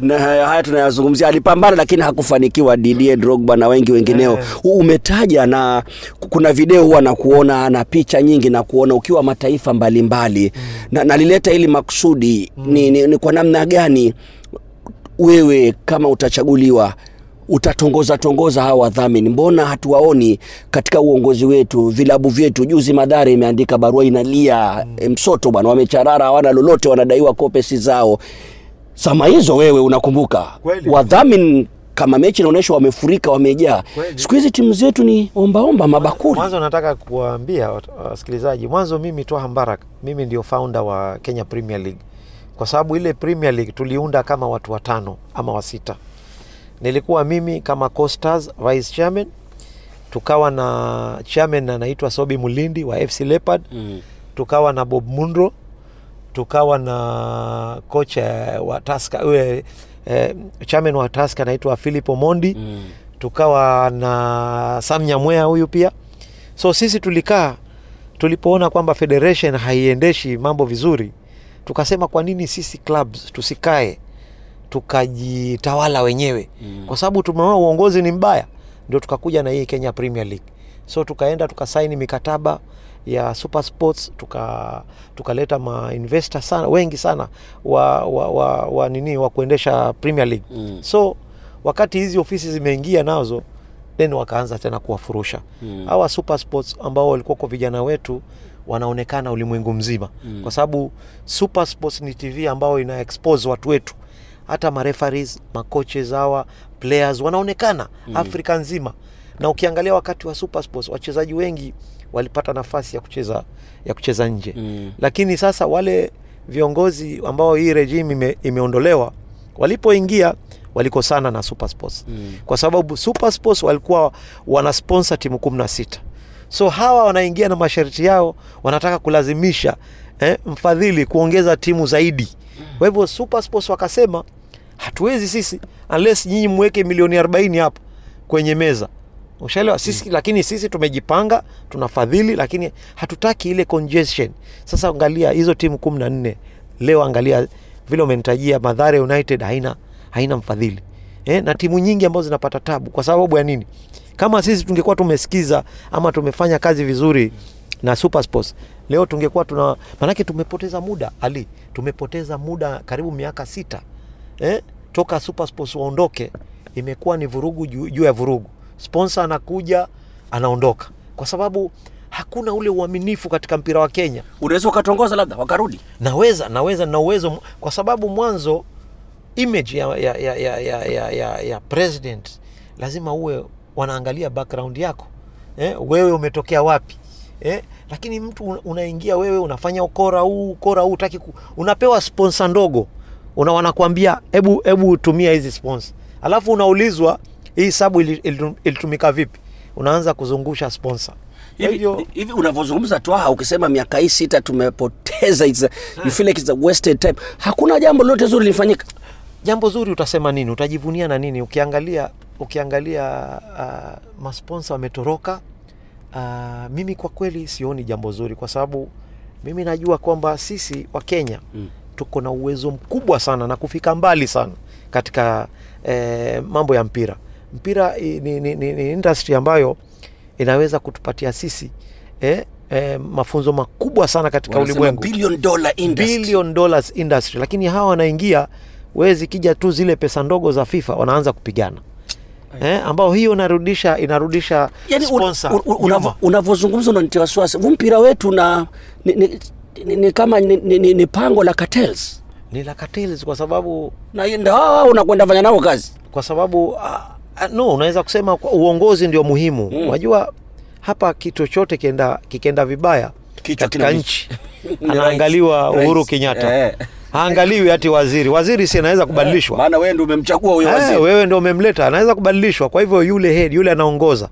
Na haya tunayazungumzia, alipambana lakini hakufanikiwa, Didier Drogba na wengi wengineo. yeah. Umetaja na kuna video huwa na kuona na picha nyingi na kuona ukiwa mataifa mbalimbali na nalileta ili makusudi ni, ni, ni kwa namna gani wewe kama utachaguliwa utatongoza tongoza hawa wadhamini. Mbona hatuwaoni katika uongozi wetu, vilabu vyetu? Juzi Madhara imeandika barua inalia mm. Msoto bwana, wamecharara, hawana lolote, wanadaiwa kopesi zao. Sama hizo wewe unakumbuka, Kweli. wadhamini kama mechi inaonyesha wamefurika, wamejaa. Siku hizi timu zetu ni ombaomba mabakuli. Mwanzo nataka kuwaambia wasikilizaji, mwanzo mimi Twaha Mbarak, mimi ndio founder wa Kenya Premier League, kwa sababu ile Premier League tuliunda kama watu watano ama wasita. Nilikuwa mimi kama co-stars vice chairman, tukawa na chairman anaitwa Sobi Mulindi wa FC Leopard Mm. tukawa na Bob Munro, tukawa na kocha wa Taska ule eh, chairman wa Taska anaitwa Philip Omondi Mm. tukawa na Sam Nyamwea huyu pia. So sisi tulikaa, tulipoona kwamba federation haiendeshi mambo vizuri, tukasema kwa nini sisi clubs tusikae tukajitawala wenyewe mm. kwa sababu tumeona uongozi ni mbaya, ndio tukakuja na hii Kenya Premier League. So tukaenda tukasaini mikataba ya Super Sports tuka tukaleta mainvestor sana wengi sana wa, wa, wa, wa nini wa kuendesha Premier League Mm. so wakati hizi ofisi zimeingia nazo then wakaanza tena kuwafurusha Mm. hawa Super Sports ambao walikuwa kwa vijana wetu wanaonekana ulimwengu mzima Mm. kwa sababu Super Sports ni TV ambao ina expose watu wetu hata marefaris makoches hawa players wanaonekana mm. Afrika nzima na ukiangalia wakati wa Super Sports wachezaji wengi walipata nafasi ya kucheza ya kucheza nje. Mm. lakini sasa wale viongozi ambao hii regime ime, imeondolewa walipoingia walikosana na Super Sports. Mm. kwa sababu Super Sports walikuwa wana sponsor timu kumi na sita. So hawa wanaingia na masharti yao wanataka kulazimisha eh, mfadhili kuongeza timu zaidi. Kwa hivyo Super Sports wakasema hatuwezi sisi unless nyinyi mweke milioni 40 hapa kwenye meza ushaelewa? Sisi lakini sisi tumejipanga tunafadhili lakini hatutaki ile congestion. Sasa angalia hizo timu kumi na nne. Leo angalia vile umenitajia madhare united haina haina mfadhili. Eh, na timu nyingi ambazo zinapata tabu. Kwa sababu ya nini? Kama sisi tungekuwa tumesikiza ama tumefanya kazi vizuri na super sports leo tungekuwa tuna maanake tumepoteza muda ali. Tumepoteza muda karibu miaka sita. Eh? toka super sports waondoke imekuwa ni vurugu juu ya vurugu sponsor anakuja anaondoka. Kwa sababu hakuna ule uaminifu katika mpira wa kenya. Unaweza ukatongoza labda wakarudi. naweza naweza na uwezo kwa sababu mwanzo image ya, ya, ya, ya, ya, ya, ya, ya president lazima uwe wanaangalia background yako. Eh, wewe umetokea wapi? Eh, lakini mtu unaingia wewe unafanya ukora huu ukora huu utaki ku, unapewa sponsor ndogo. Una wanakuambia hebu hebu tumia hizi sponsor. Alafu unaulizwa hii sabu ili- ili- ilitumika vipi? Unaanza kuzungusha sponsor. Hivi, hivi unavyozungumza Twaha, ukisema miaka hii sita tumepoteza, it's a, you feel like it's a wasted time. Hakuna jambo lolote zuri lilifanyika. jambo zuri utasema nini? Utajivunia na nini? Ukiangalia ukiangalia uh, masponsa wametoroka. Uh, mimi kwa kweli sioni jambo zuri kwa sababu mimi najua kwamba sisi wa kenya mm. tuko na uwezo mkubwa sana na kufika mbali sana katika eh, mambo ya mpira mpira ni, ni, ni, ni industry ambayo inaweza kutupatia sisi eh, eh, mafunzo makubwa sana katika ulimwengu. billion dollar industry. billion dollars industry. Lakini hawa wanaingia wezi zikija tu zile pesa ndogo za fifa wanaanza kupigana. Eh, ambao hiyo inarudisha inarudisha yani unavyozungumza unanitia wasiwasi. Huu mpira wetu na ni, ni, ni, ni kama ni, ni, ni, pango la cartels. Ni la cartels kwa sababu na ndio hao unakwenda fanya nao kazi. kwa sababu uh, uh, no unaweza kusema uongozi ndio muhimu. Mm. unajua hapa kitu chochote kienda kikienda vibaya Kichwa katika nchi. Anaangaliwa. Uhuru. Kenyatta. Eh. haangaliwi hati waziri. Waziri si anaweza kubadilishwa. maana wewe ndio umemchagua huyo Eh, waziri. wewe ndio umemleta. Anaweza kubadilishwa. Kwa hivyo yule head yule anaongoza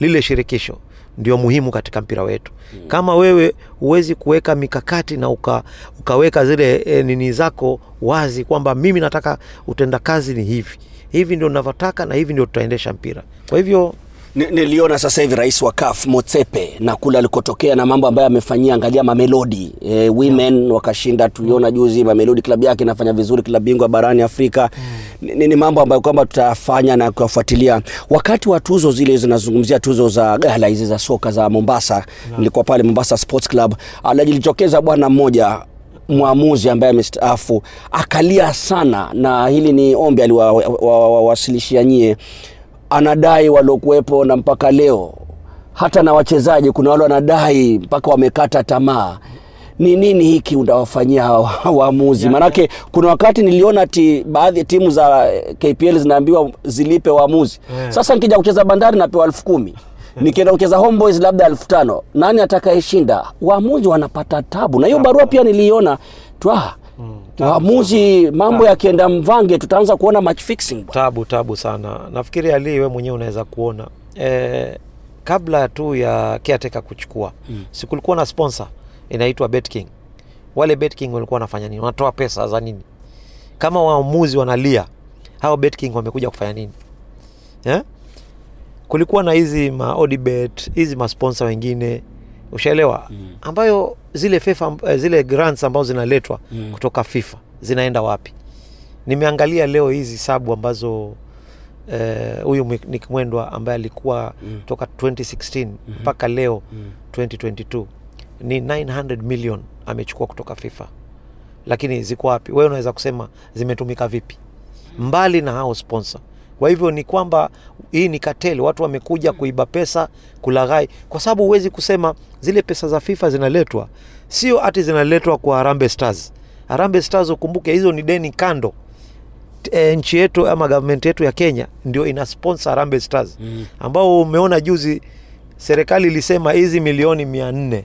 lile shirikisho ndio muhimu katika mpira wetu. Kama wewe huwezi kuweka mikakati na uka, ukaweka zile e, nini zako wazi kwamba mimi nataka utendakazi ni hivi hivi ndio navyotaka na hivi ndio tutaendesha mpira kwa hivyo Ni- niliona sasa hivi rais wa CAF Motsepe na kule alikotokea na mambo ambayo amefanyia, angalia Mamelodi e, women wakashinda. Tuliona juzi Mamelodi klabu yake inafanya vizuri, klabu bingwa barani Afrika. mm. ni- ni mambo ambayo kwamba tutafanya na kuyafuatilia. Wakati wa tuzo zile zinazungumzia tuzo za gala hizi za soka za Mombasa, nilikuwa pale Mombasa Sports Club, alijitokeza bwana mmoja mwamuzi ambaye amestaafu. Akalia sana, na hili ni ombi aliwawasilishia nyie. Anadai waliokuwepo na mpaka leo hata na wachezaji kuna wale wanadai mpaka wamekata tamaa. Ni nini hiki unawafanyia waamuzi? Maanake kuna wakati niliona ti baadhi ya timu za eh, kpl zinaambiwa zilipe waamuzi. Sasa nikija kucheza bandari napewa elfu kumi nikienda kucheza homeboys labda elfu tano nani atakayeshinda? Waamuzi wanapata tabu. Na hiyo barua pia niliiona. Twa waamuzi mambo yakienda mvange tutaanza kuona match fixing tabu tabu sana. Nafikiri ali we mwenyewe unaweza kuona. E, kabla tu ya caretaker kuchukua mm. sikulikuwa na sponsor? Inaitwa betking. Wale betking walikuwa wanafanya nini? Wanatoa pesa za nini? Kama waamuzi wanalia hao betking wamekuja kufanya nini? Eh? Kulikuwa na hizi ma odibet hizi masponsa wengine ushaelewa mm. ambayo zile FIFA, eh, zile grants ambazo zinaletwa mm. kutoka fifa zinaenda wapi nimeangalia leo hizi sabu ambazo eh, huyu uh, Nick Mwendwa ambaye alikuwa mm. toka 2016 mm-hmm. mpaka leo mm. 2022 ni 900 million amechukua kutoka FIFA, lakini ziko wapi? Wewe unaweza kusema zimetumika vipi, mbali na hao sponsor? Kwa hivyo ni kwamba hii ni kateli, watu wamekuja kuiba pesa, kulaghai, kwa sababu huwezi kusema zile pesa za FIFA zinaletwa, sio ati zinaletwa kwa Harambee Stars. Harambee Stars ukumbuke, hizo ni deni kando e, nchi yetu ama government yetu ya Kenya ndio ina sponsor Harambee Stars mm. ambao umeona juzi serikali ilisema hizi milioni mia nne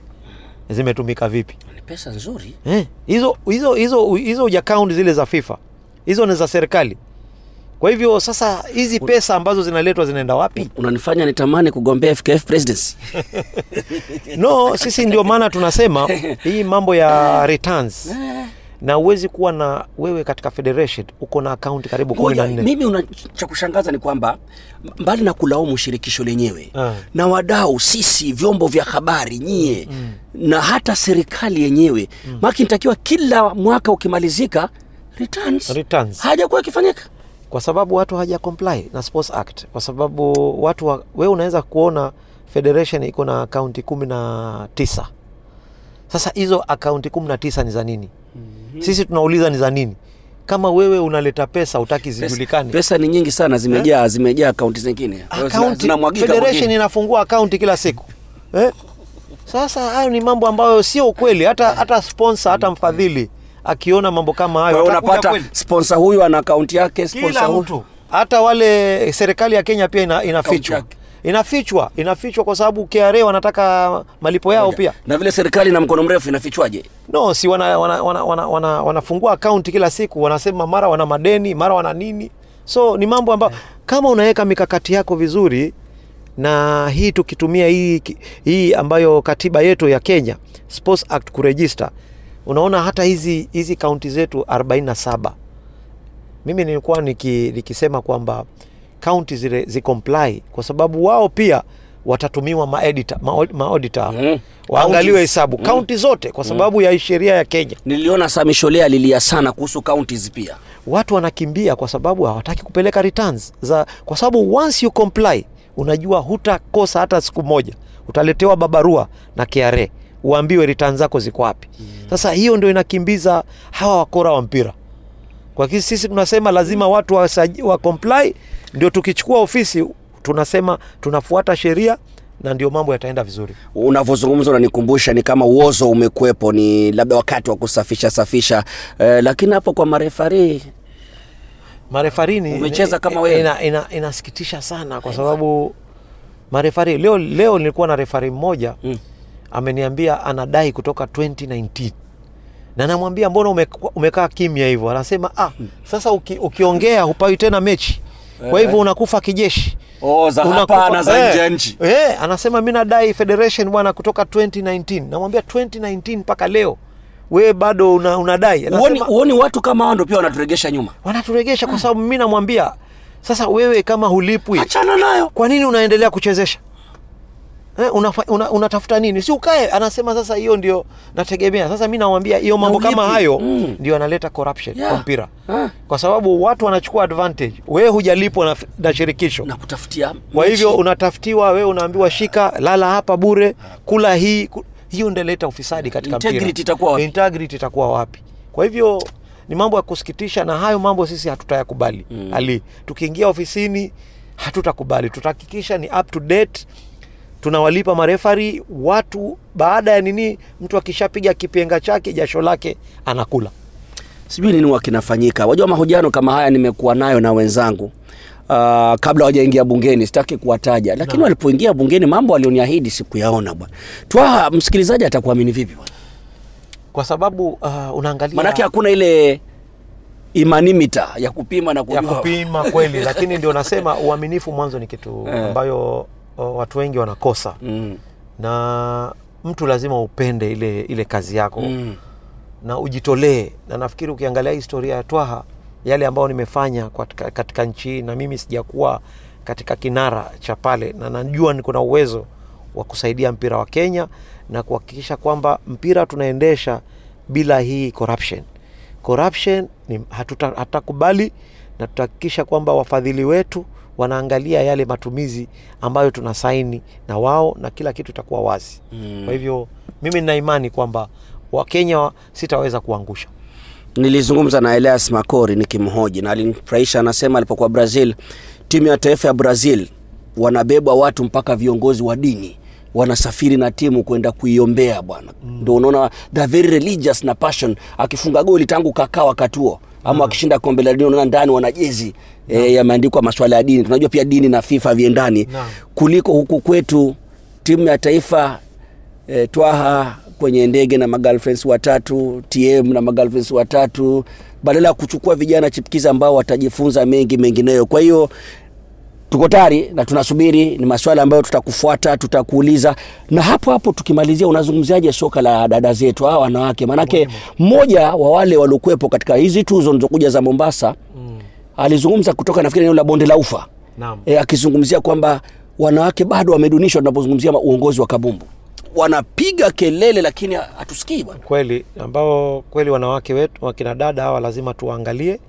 zimetumika vipi? ni pesa nzuri Eh, hizo hizo hizo hizo account zile za FIFA hizo ni za serikali. Kwa hivyo sasa hizi pesa ambazo zinaletwa zinaenda wapi? unanifanya nitamani kugombea FKF presidency No, sisi ndio maana tunasema hii mambo ya returns na uwezi kuwa na wewe katika federation uko na akaunti karibu kumi na nne mimi cha kushangaza ni kwamba mbali na kulaumu shirikisho lenyewe Ah. na wadau sisi vyombo vya habari nyie mm. na hata serikali yenyewe mm. maki nitakiwa kila mwaka ukimalizika returns, Returns. hajakuwa ikifanyika kwa sababu watu haja comply na Sports Act, kwa sababu watu wa, we unaweza kuona federation iko na akaunti kumi na tisa. Sasa hizo akaunti kumi na tisa ni za nini? mm-hmm. Sisi tunauliza ni za nini? Kama wewe unaleta pesa utaki zijulikane pesa ni nyingi sana zimejaa zimejaa akaunti zingine federation inafungua akaunti kila siku eh? Sasa hayo ni mambo ambayo sio ukweli. Hata hata sponsor hata mfadhili akiona mambo kama hayo unapata sponsor huyu ana akaunti yake sponsor huyu. hata wale serikali ya Kenya pia ina, inafichwa. Inafichwa inafichwa kwa sababu KRA wanataka malipo yao pia. Na vile serikali na mkono mrefu inafichwaje? No si wana, wana, wana, wana, wana, wanafungua akaunti kila siku wanasema mara wana madeni mara wana nini. So ni mambo ambayo kama unaweka mikakati yako vizuri na hii tukitumia hii, hii ambayo katiba yetu ya Kenya Sports Act kuregister unaona hata hizi hizi kaunti zetu 47 mimi nilikuwa niki, nikisema kwamba kaunti zile zicomply kwa sababu wao pia watatumiwa maedita maauditor mm. waangaliwe hesabu. Kaunti zote kwa sababu ya sheria ya Kenya. niliona Sami Sholea alilia sana kuhusu counties pia. Watu wanakimbia kwa sababu hawataki kupeleka returns za, kwa sababu once you comply, unajua hutakosa hata siku moja, utaletewa babarua na KRA uambiwe return zako ziko wapi. Sasa hiyo ndio inakimbiza hawa wakora wa mpira. Kwa kisi sisi tunasema lazima watu wa, wa comply, ndio tukichukua ofisi tunasema tunafuata sheria na ndio mambo yataenda vizuri. unavyozungumza unanikumbusha ni kama uozo umekuwepo ni labda wakati wa kusafisha safisha eh, lakini hapo kwa marefari marefarini Umecheza kama wewe. ina, ina, inasikitisha sana kwa sababu marefari leo, leo nilikuwa na refari mmoja Mm. Ameniambia anadai kutoka 2019 na namwambia mbona ume, umekaa kimya hivyo? Anasema ah, sasa uki, ukiongea hupawi tena mechi. Kwa hivyo unakufa kijeshi. Oh, za Unakufa- hapa na za eh, nje ya nchi. eh, anasema mi nadai federation bwana kutoka 2019 namwambia 2019 mpaka leo. Wewe bado una, unadai. Uoni, watu kama hao ndio pia wanaturegesha nyuma. wanaturegesha kwa sababu mi namwambia sasa wewe kama hulipwi Achana nayo. kwa nini unaendelea kuchezesha eh, unafa, una, unatafuta nini si ukae anasema sasa hiyo ndio nategemea sasa mi namwambia hiyo mambo Na kama hayo Mm. ndio analeta corruption Yeah. kwa mpira Ah. kwa sababu watu wanachukua advantage wewe hujalipwa na, na shirikisho Na kutafutia. kwa hivyo unatafutiwa wewe unaambiwa shika lala hapa bure kula hii hiyo ndio inaleta ufisadi katika Integrity itakuwa wapi? Integrity itakuwa wapi kwa hivyo ni mambo ya kusikitisha na hayo mambo sisi hatutayakubali mm. ali tukiingia ofisini hatutakubali tutahakikisha ni up to date tunawalipa marefari watu baada ya nini mtu akishapiga kipenga chake jasho lake anakula sijui nini wakinafanyika. Wajua mahojiano kama haya nimekuwa nayo na wenzangu uh, kabla wajaingia bungeni, sitaki kuwataja, lakini walipoingia bungeni mambo walioniahidi sikuyaona bwana. Twaha, msikilizaji atakuamini vipi bwana? kwa sababu uh, unaangalia Manake hakuna ile imanimita ya kupima na ya kujua kupima kweli lakini ndio nasema uaminifu mwanzo ni kitu Eh. ambayo watu wengi wanakosa mm. na mtu lazima upende ile ile kazi yako Mm. na ujitolee na nafikiri ukiangalia historia ya twaha yale ambayo nimefanya katika, katika nchi hii na mimi sijakuwa katika kinara cha pale na najua niko na uwezo wa kusaidia mpira wa kenya na kuhakikisha kwamba mpira tunaendesha bila hii corruption corruption ni hatuta, na tutahakikisha kwamba wafadhili wetu wanaangalia yale matumizi ambayo tuna saini na wao na kila kitu itakuwa wazi mm. kwa hivyo mimi nina imani kwamba wakenya sitaweza kuangusha Nilizungumza na Elias Makori nikimhoji na alinifurahisha. Anasema alipokuwa Brazil, timu ya taifa ya Brazil wanabebwa watu mpaka viongozi wa dini wanasafiri na timu kwenda kuiombea bwana mm. Ndio unaona the very religious na passion. Akifunga goli tangu kakaa wakati huo ama wakishinda kombe la dunia, unaona ndani wana jezi e, yameandikwa masuala ya dini. Tunajua pia dini na FIFA viendani kuliko huku kwetu timu ya taifa e, Twaha kwenye ndege na magirlfriends watatu, TM na magirlfriends watatu, badala ya kuchukua vijana chipukizi ambao watajifunza mengi mengineyo. Kwa hiyo tuko tayari na tunasubiri, ni maswala ambayo tutakufuata, tutakuuliza. Na hapo hapo tukimalizia, unazungumziaje soka la dada zetu hawa wanawake? Maanake mmoja wa wale waliokuwepo katika hizi tuzo zilizokuja za Mombasa mm. alizungumza kutoka nafikiri eneo la bonde la ufa Naam. e, akizungumzia kwamba wanawake bado wamedunishwa tunapozungumzia uongozi wa kabumbu wanapiga kelele lakini hatusikii bwana kweli ambao kweli wanawake wetu wakina dada hawa lazima tuwaangalie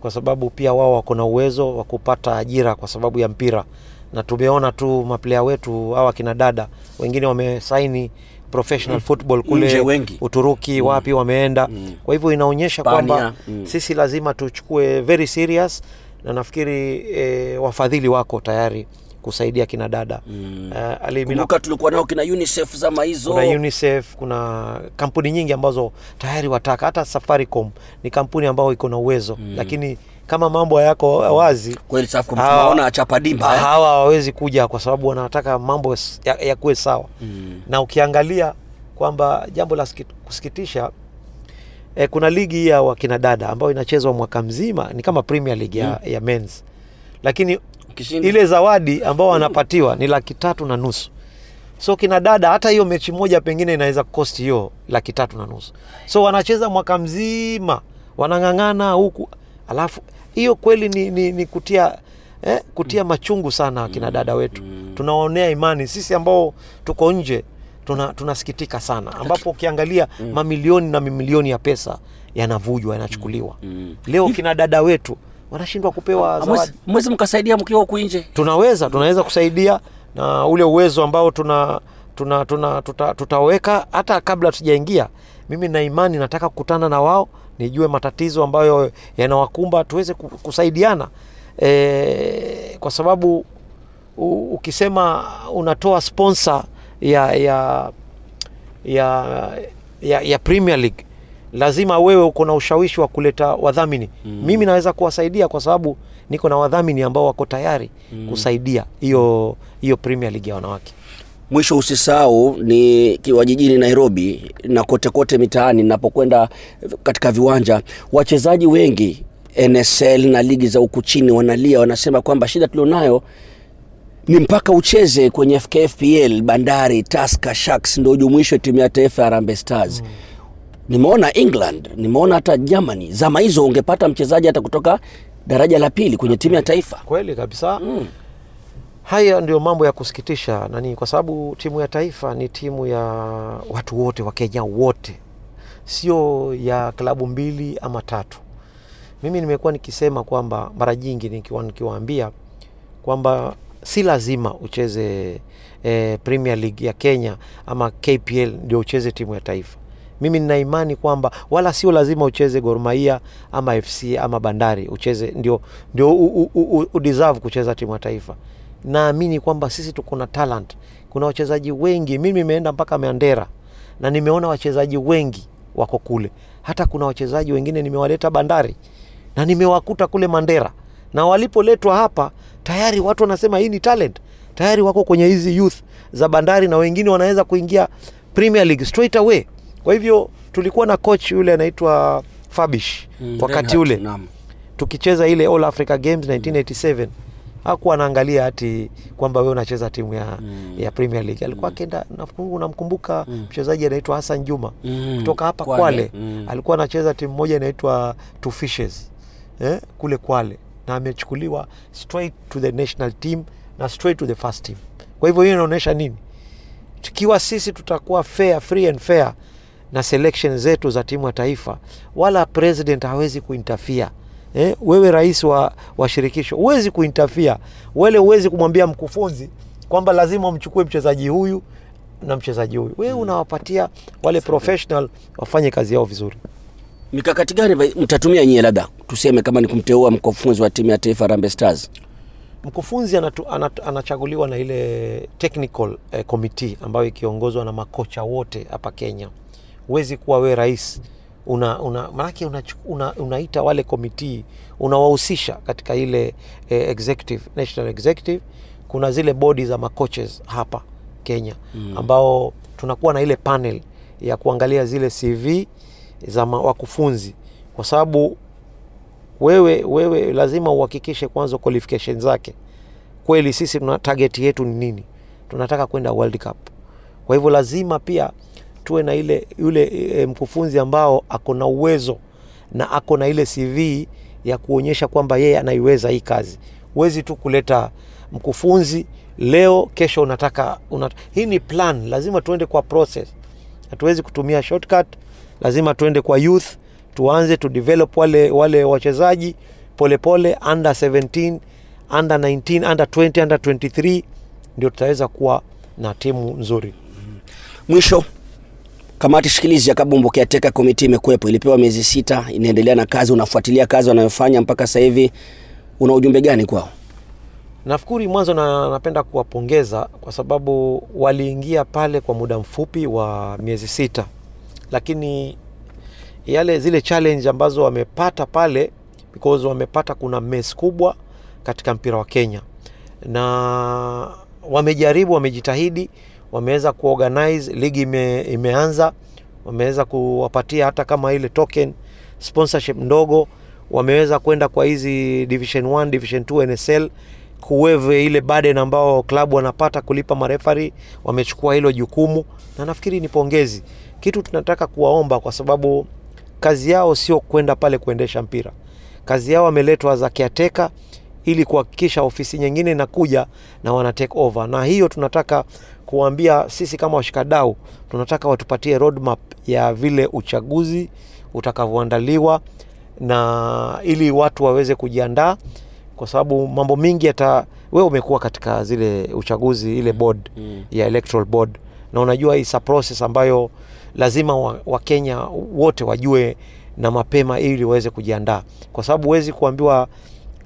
kwa sababu pia wao wako na uwezo wa kupata ajira kwa sababu ya mpira. Na tumeona tu maplea wetu hawa kina dada wengine wamesaini professional football kule wengi. uturuki wapi wameenda. Kwa hivyo inaonyesha kwamba mm. sisi lazima tuchukue very serious na nafikiri eh, wafadhili wako tayari kusaidia kina dada mm. uh, tulikuwa nao kina unicef zama hizo kuna unicef kuna kampuni nyingi ambazo tayari wataka hata safaricom ni kampuni ambayo iko na uwezo mm. lakini kama mambo yako wazi kweli tunaona chapa dimba eh? hawa hawawezi kuja kwa sababu wanataka mambo yakuwe ya- sawa mm. na ukiangalia kwamba jambo la kusikitisha eh, kuna ligi ya wakina dada ambayo inachezwa mwaka mzima ni kama premier league ya, ya men's lakini Ukishinda. ile zawadi ambao wanapatiwa ni laki tatu na nusu. So kina dada hata hiyo mechi moja pengine inaweza cost hiyo laki tatu na nusu. So wanacheza mwaka mzima wanang'ang'ana huku. Alafu hiyo kweli ni, ni, ni kutia eh, kutia machungu sana kina dada wetu. tunawaonea imani. Sisi ambao tuko nje tuna, tunasikitika sana. Ambapo ukiangalia mamilioni na mamilioni ya pesa yanavujwa yanachukuliwa. Leo kina dada wetu wanashindwa kupewa zawadi. Mwezi- mkasaidia mkiwa huku nje. Tunaweza tunaweza kusaidia na ule uwezo ambao tuna, tuna, tuna tuta, tutaweka. Hata kabla tujaingia mimi na imani nataka kukutana na wao nijue matatizo ambayo yanawakumba tuweze kusaidiana. E, kwa sababu ukisema unatoa sponsor ya ya ya, ya, ya Premier League lazima wewe uko na ushawishi wa kuleta wadhamini mm. mimi naweza kuwasaidia kwa sababu niko na wadhamini ambao wako tayari mm. kusaidia hiyo hiyo Premier League ya wanawake Mwisho usisahau ni kiwa jijini Nairobi na kote kote mitaani ninapokwenda katika viwanja, wachezaji wengi NSL na ligi za huku chini wanalia, wanasema kwamba shida tulionayo ni mpaka ucheze kwenye FKFPL, Bandari, Tusker, Sharks ndio ujumuishwe timu ya taifa ya Harambee Stars. Mm. Nimeona England, nimeona hata Germany. Zama hizo ungepata mchezaji hata kutoka daraja la pili kwenye timu ya taifa. kweli kabisa mm. haya ndio mambo ya kusikitisha nani kwa sababu timu ya taifa ni timu ya watu wote wa kenya wote sio ya klabu mbili ama tatu mimi nimekuwa nikisema kwamba mara nyingi nikiwa nikiwaambia kwamba si lazima ucheze eh, premier league ya kenya ama kpl ndio ucheze timu ya taifa mimi nina imani kwamba wala sio lazima ucheze Gor Mahia ama FC ama Bandari ucheze ndio, ndio u, kucheza timu ya taifa. Naamini kwamba sisi tuko na talent, kuna wachezaji wengi. Mimi nimeenda mpaka Mandera na nimeona wachezaji wengi wako kule, hata kuna wachezaji wengine nimewaleta Bandari na nimewakuta kule Mandera, na walipoletwa hapa tayari watu wanasema hii ni talent, tayari wako kwenye hizi youth za Bandari na wengine wanaweza kuingia Premier League straight away. Kwa hivyo tulikuwa na coach yule anaitwa Fabish Mm, wakati ule naam. tukicheza ile All Africa Games 1987 hakuwa anaangalia hati kwamba wewe unacheza timu ya, mm. ya Premier League. Alikuwa nafikiri unamkumbuka mchezaji anaitwa Hassan Juma Mm. kutoka hapa Kwale. Kwale, Mm. alikuwa anacheza timu moja inaitwa Two Fishes eh, kule Kwale na amechukuliwa straight to the national team na straight to the first team. Kwa hivyo hiyo inaonyesha nini? tukiwa sisi tutakuwa fair, free and fair na selection zetu za timu ya taifa, wala president hawezi kuintafia. Eh, wewe rais wa, wa shirikisho huwezi kuintafia, wale huwezi kumwambia mkufunzi kwamba lazima umchukue mchezaji huyu na mchezaji huyu. Wewe unawapatia wale professional wafanye kazi yao vizuri. Mikakati gani mtatumia nyie, labda tuseme kama ni kumteua mkufunzi wa timu ya taifa Harambee Stars? mkufunzi anatu, anatu, anachaguliwa na ile technical eh, committee ambayo ikiongozwa na makocha wote hapa Kenya. Huwezi kuwa we rais. Una, una, manake unaita una, unaita wale komiti unawahusisha katika ile eh, executive, national executive. Kuna zile bodi za makoches hapa Kenya mm. ambao tunakuwa na ile panel ya kuangalia zile CV za wakufunzi. Kwa sababu wewe wewe lazima uhakikishe kwanza qualification zake. Kweli sisi tuna target yetu ni nini? Tunataka kwenda world cup. Kwa hivyo lazima pia tuwe na ile yule e, mkufunzi ambao ako na uwezo na ako na ile cv ya kuonyesha kwamba yeye anaiweza hii kazi. Huwezi tu kuleta mkufunzi leo kesho unataka unat... hii ni plan. Lazima tuende kwa process. Hatuwezi kutumia shortcut lazima tuende kwa youth tuanze tu develop wale, wale wachezaji polepole under 17 under 19 under 20 under 23 ndio tutaweza kuwa na timu nzuri. Mwisho, kamati shikilizi ya Kabumbu Caretaker Committee imekuwepo, ilipewa miezi sita, inaendelea na kazi, unafuatilia kazi wanayofanya mpaka sasa hivi. Una ujumbe gani kwao? nafikiri mwanzo na, napenda kuwapongeza kwa sababu waliingia pale kwa muda mfupi wa miezi sita lakini yale zile challenge ambazo wamepata pale because wamepata kuna mess kubwa katika mpira wa Kenya na wamejaribu wamejitahidi wameweza kuorganize ligi ime, imeanza wameweza kuwapatia hata kama ile token sponsorship ndogo wameweza kwenda kwa hizi division 1 division 2 NSL kuweve ile burden ambao klabu wanapata kulipa marefari wamechukua hilo jukumu. Na nafikiri ni pongezi. Kitu tunataka kuwaomba kwa sababu kazi yao sio kwenda pale kuendesha mpira. Kazi yao wameletwa za kiateka ili kuhakikisha ofisi nyingine inakuja na wana take over. Na hiyo tunataka kuwaambia sisi kama washikadau tunataka watupatie roadmap ya vile uchaguzi utakavyoandaliwa na ili watu waweze kujiandaa kwa sababu mambo mingi hata we umekuwa katika zile uchaguzi ile board mm. ya electoral board na unajua isa process ambayo lazima wakenya wa wote wajue na mapema ili waweze kujiandaa kwa sababu huwezi kuambiwa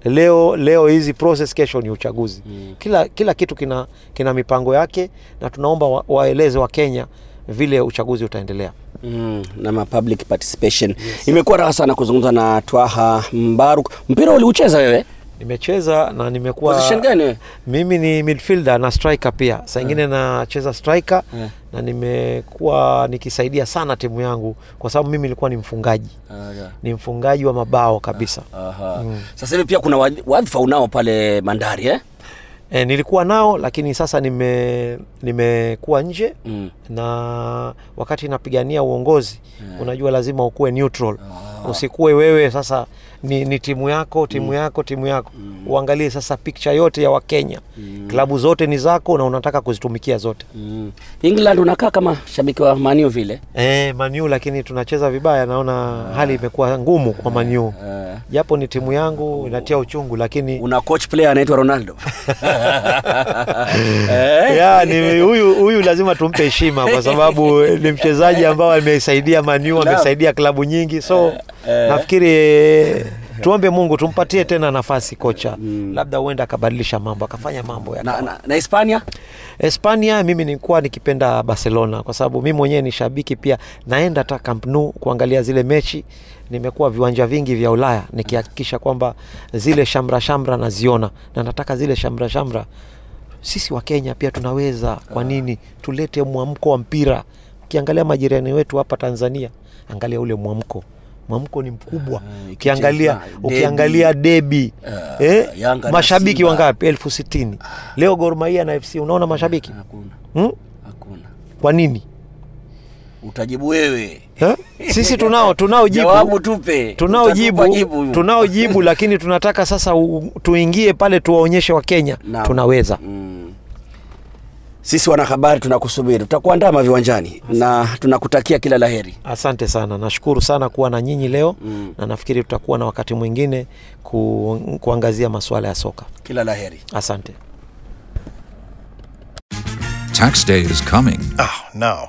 leo leo hizi process kesho ni uchaguzi mm. kila, kila kitu kina, kina mipango yake na tunaomba wa, waeleze wakenya vile uchaguzi utaendelea Mm, na ma public participation yes. Imekuwa raha sana kuzungumza na Twaha Mbaruk. Mpira uliucheza wewe? Nimecheza na nimekuwa Position gani mimi ni midfielder na striker pia. Saa ingine nacheza striker Yeah. na nimekuwa nikisaidia sana timu yangu kwa sababu mimi nilikuwa ni mfungaji. Ni mfungaji wa mabao kabisa. Mm. Sasa hivi pia kuna wad- wadhifa unao pale Bandari eh? e, nilikuwa nao lakini sasa nime nimekuwa nje Mm. na wakati napigania uongozi unajua lazima ukuwe neutral. Usikuwe wewe sasa ni, ni timu yako timu yako timu yako. Uangalie sasa picture yote ya wakenya. Klabu zote ni zako na unataka kuzitumikia zote. Mm. England unakaa kama shabiki wa Maniu vile? E, Manu lakini tunacheza vibaya naona hali imekuwa ngumu kwa Manu Eh. japo ni timu yangu inatia uchungu lakini una coach player anaitwa Ronaldo? Eh? ya ni huyu huyu lazima tumpe heshima kwa sababu ni mchezaji ambao amesaidia Manu, amesaidia klabu nyingi, so nafikiri tuombe Mungu tumpatie tena nafasi kocha, labda huenda akabadilisha mambo akafanya mambo ya na, na, na Hispania? Hispania mimi nilikuwa nikipenda Barcelona kwa sababu mimi mwenyewe ni shabiki pia, naenda hata Camp Nou kuangalia zile mechi. Nimekuwa viwanja vingi vya Ulaya nikihakikisha kwamba zile shamra shamra naziona, na nataka zile shamra shamra. Sisi wa Kenya pia tunaweza. Kwa nini? Tulete mwamko wa mpira? Ukiangalia majirani wetu hapa Tanzania, angalia ule mwamko mwamko ni mkubwa. Ukiangalia ukiangalia debi eh, mashabiki wangapi? elfu sitini leo Gor Mahia na FC, unaona mashabiki hakuna hmm? hakuna Kwa nini utajibu wewe eh? Sisi tunao tunao jibu tupe tunao jibu jibu. tunao jibu, lakini tunataka sasa u, tuingie pale tuwaonyeshe Wakenya Naam. tunaweza. Mm. Sisi wanahabari tunakusubiri, tutakuandama viwanjani na tunakutakia kila la heri. Asante sana, nashukuru sana kuwa na nyinyi leo mm. na nafikiri tutakuwa na wakati mwingine ku, kuangazia masuala ya soka. Kila la heri. Asante. Tax day is coming. Oh, no.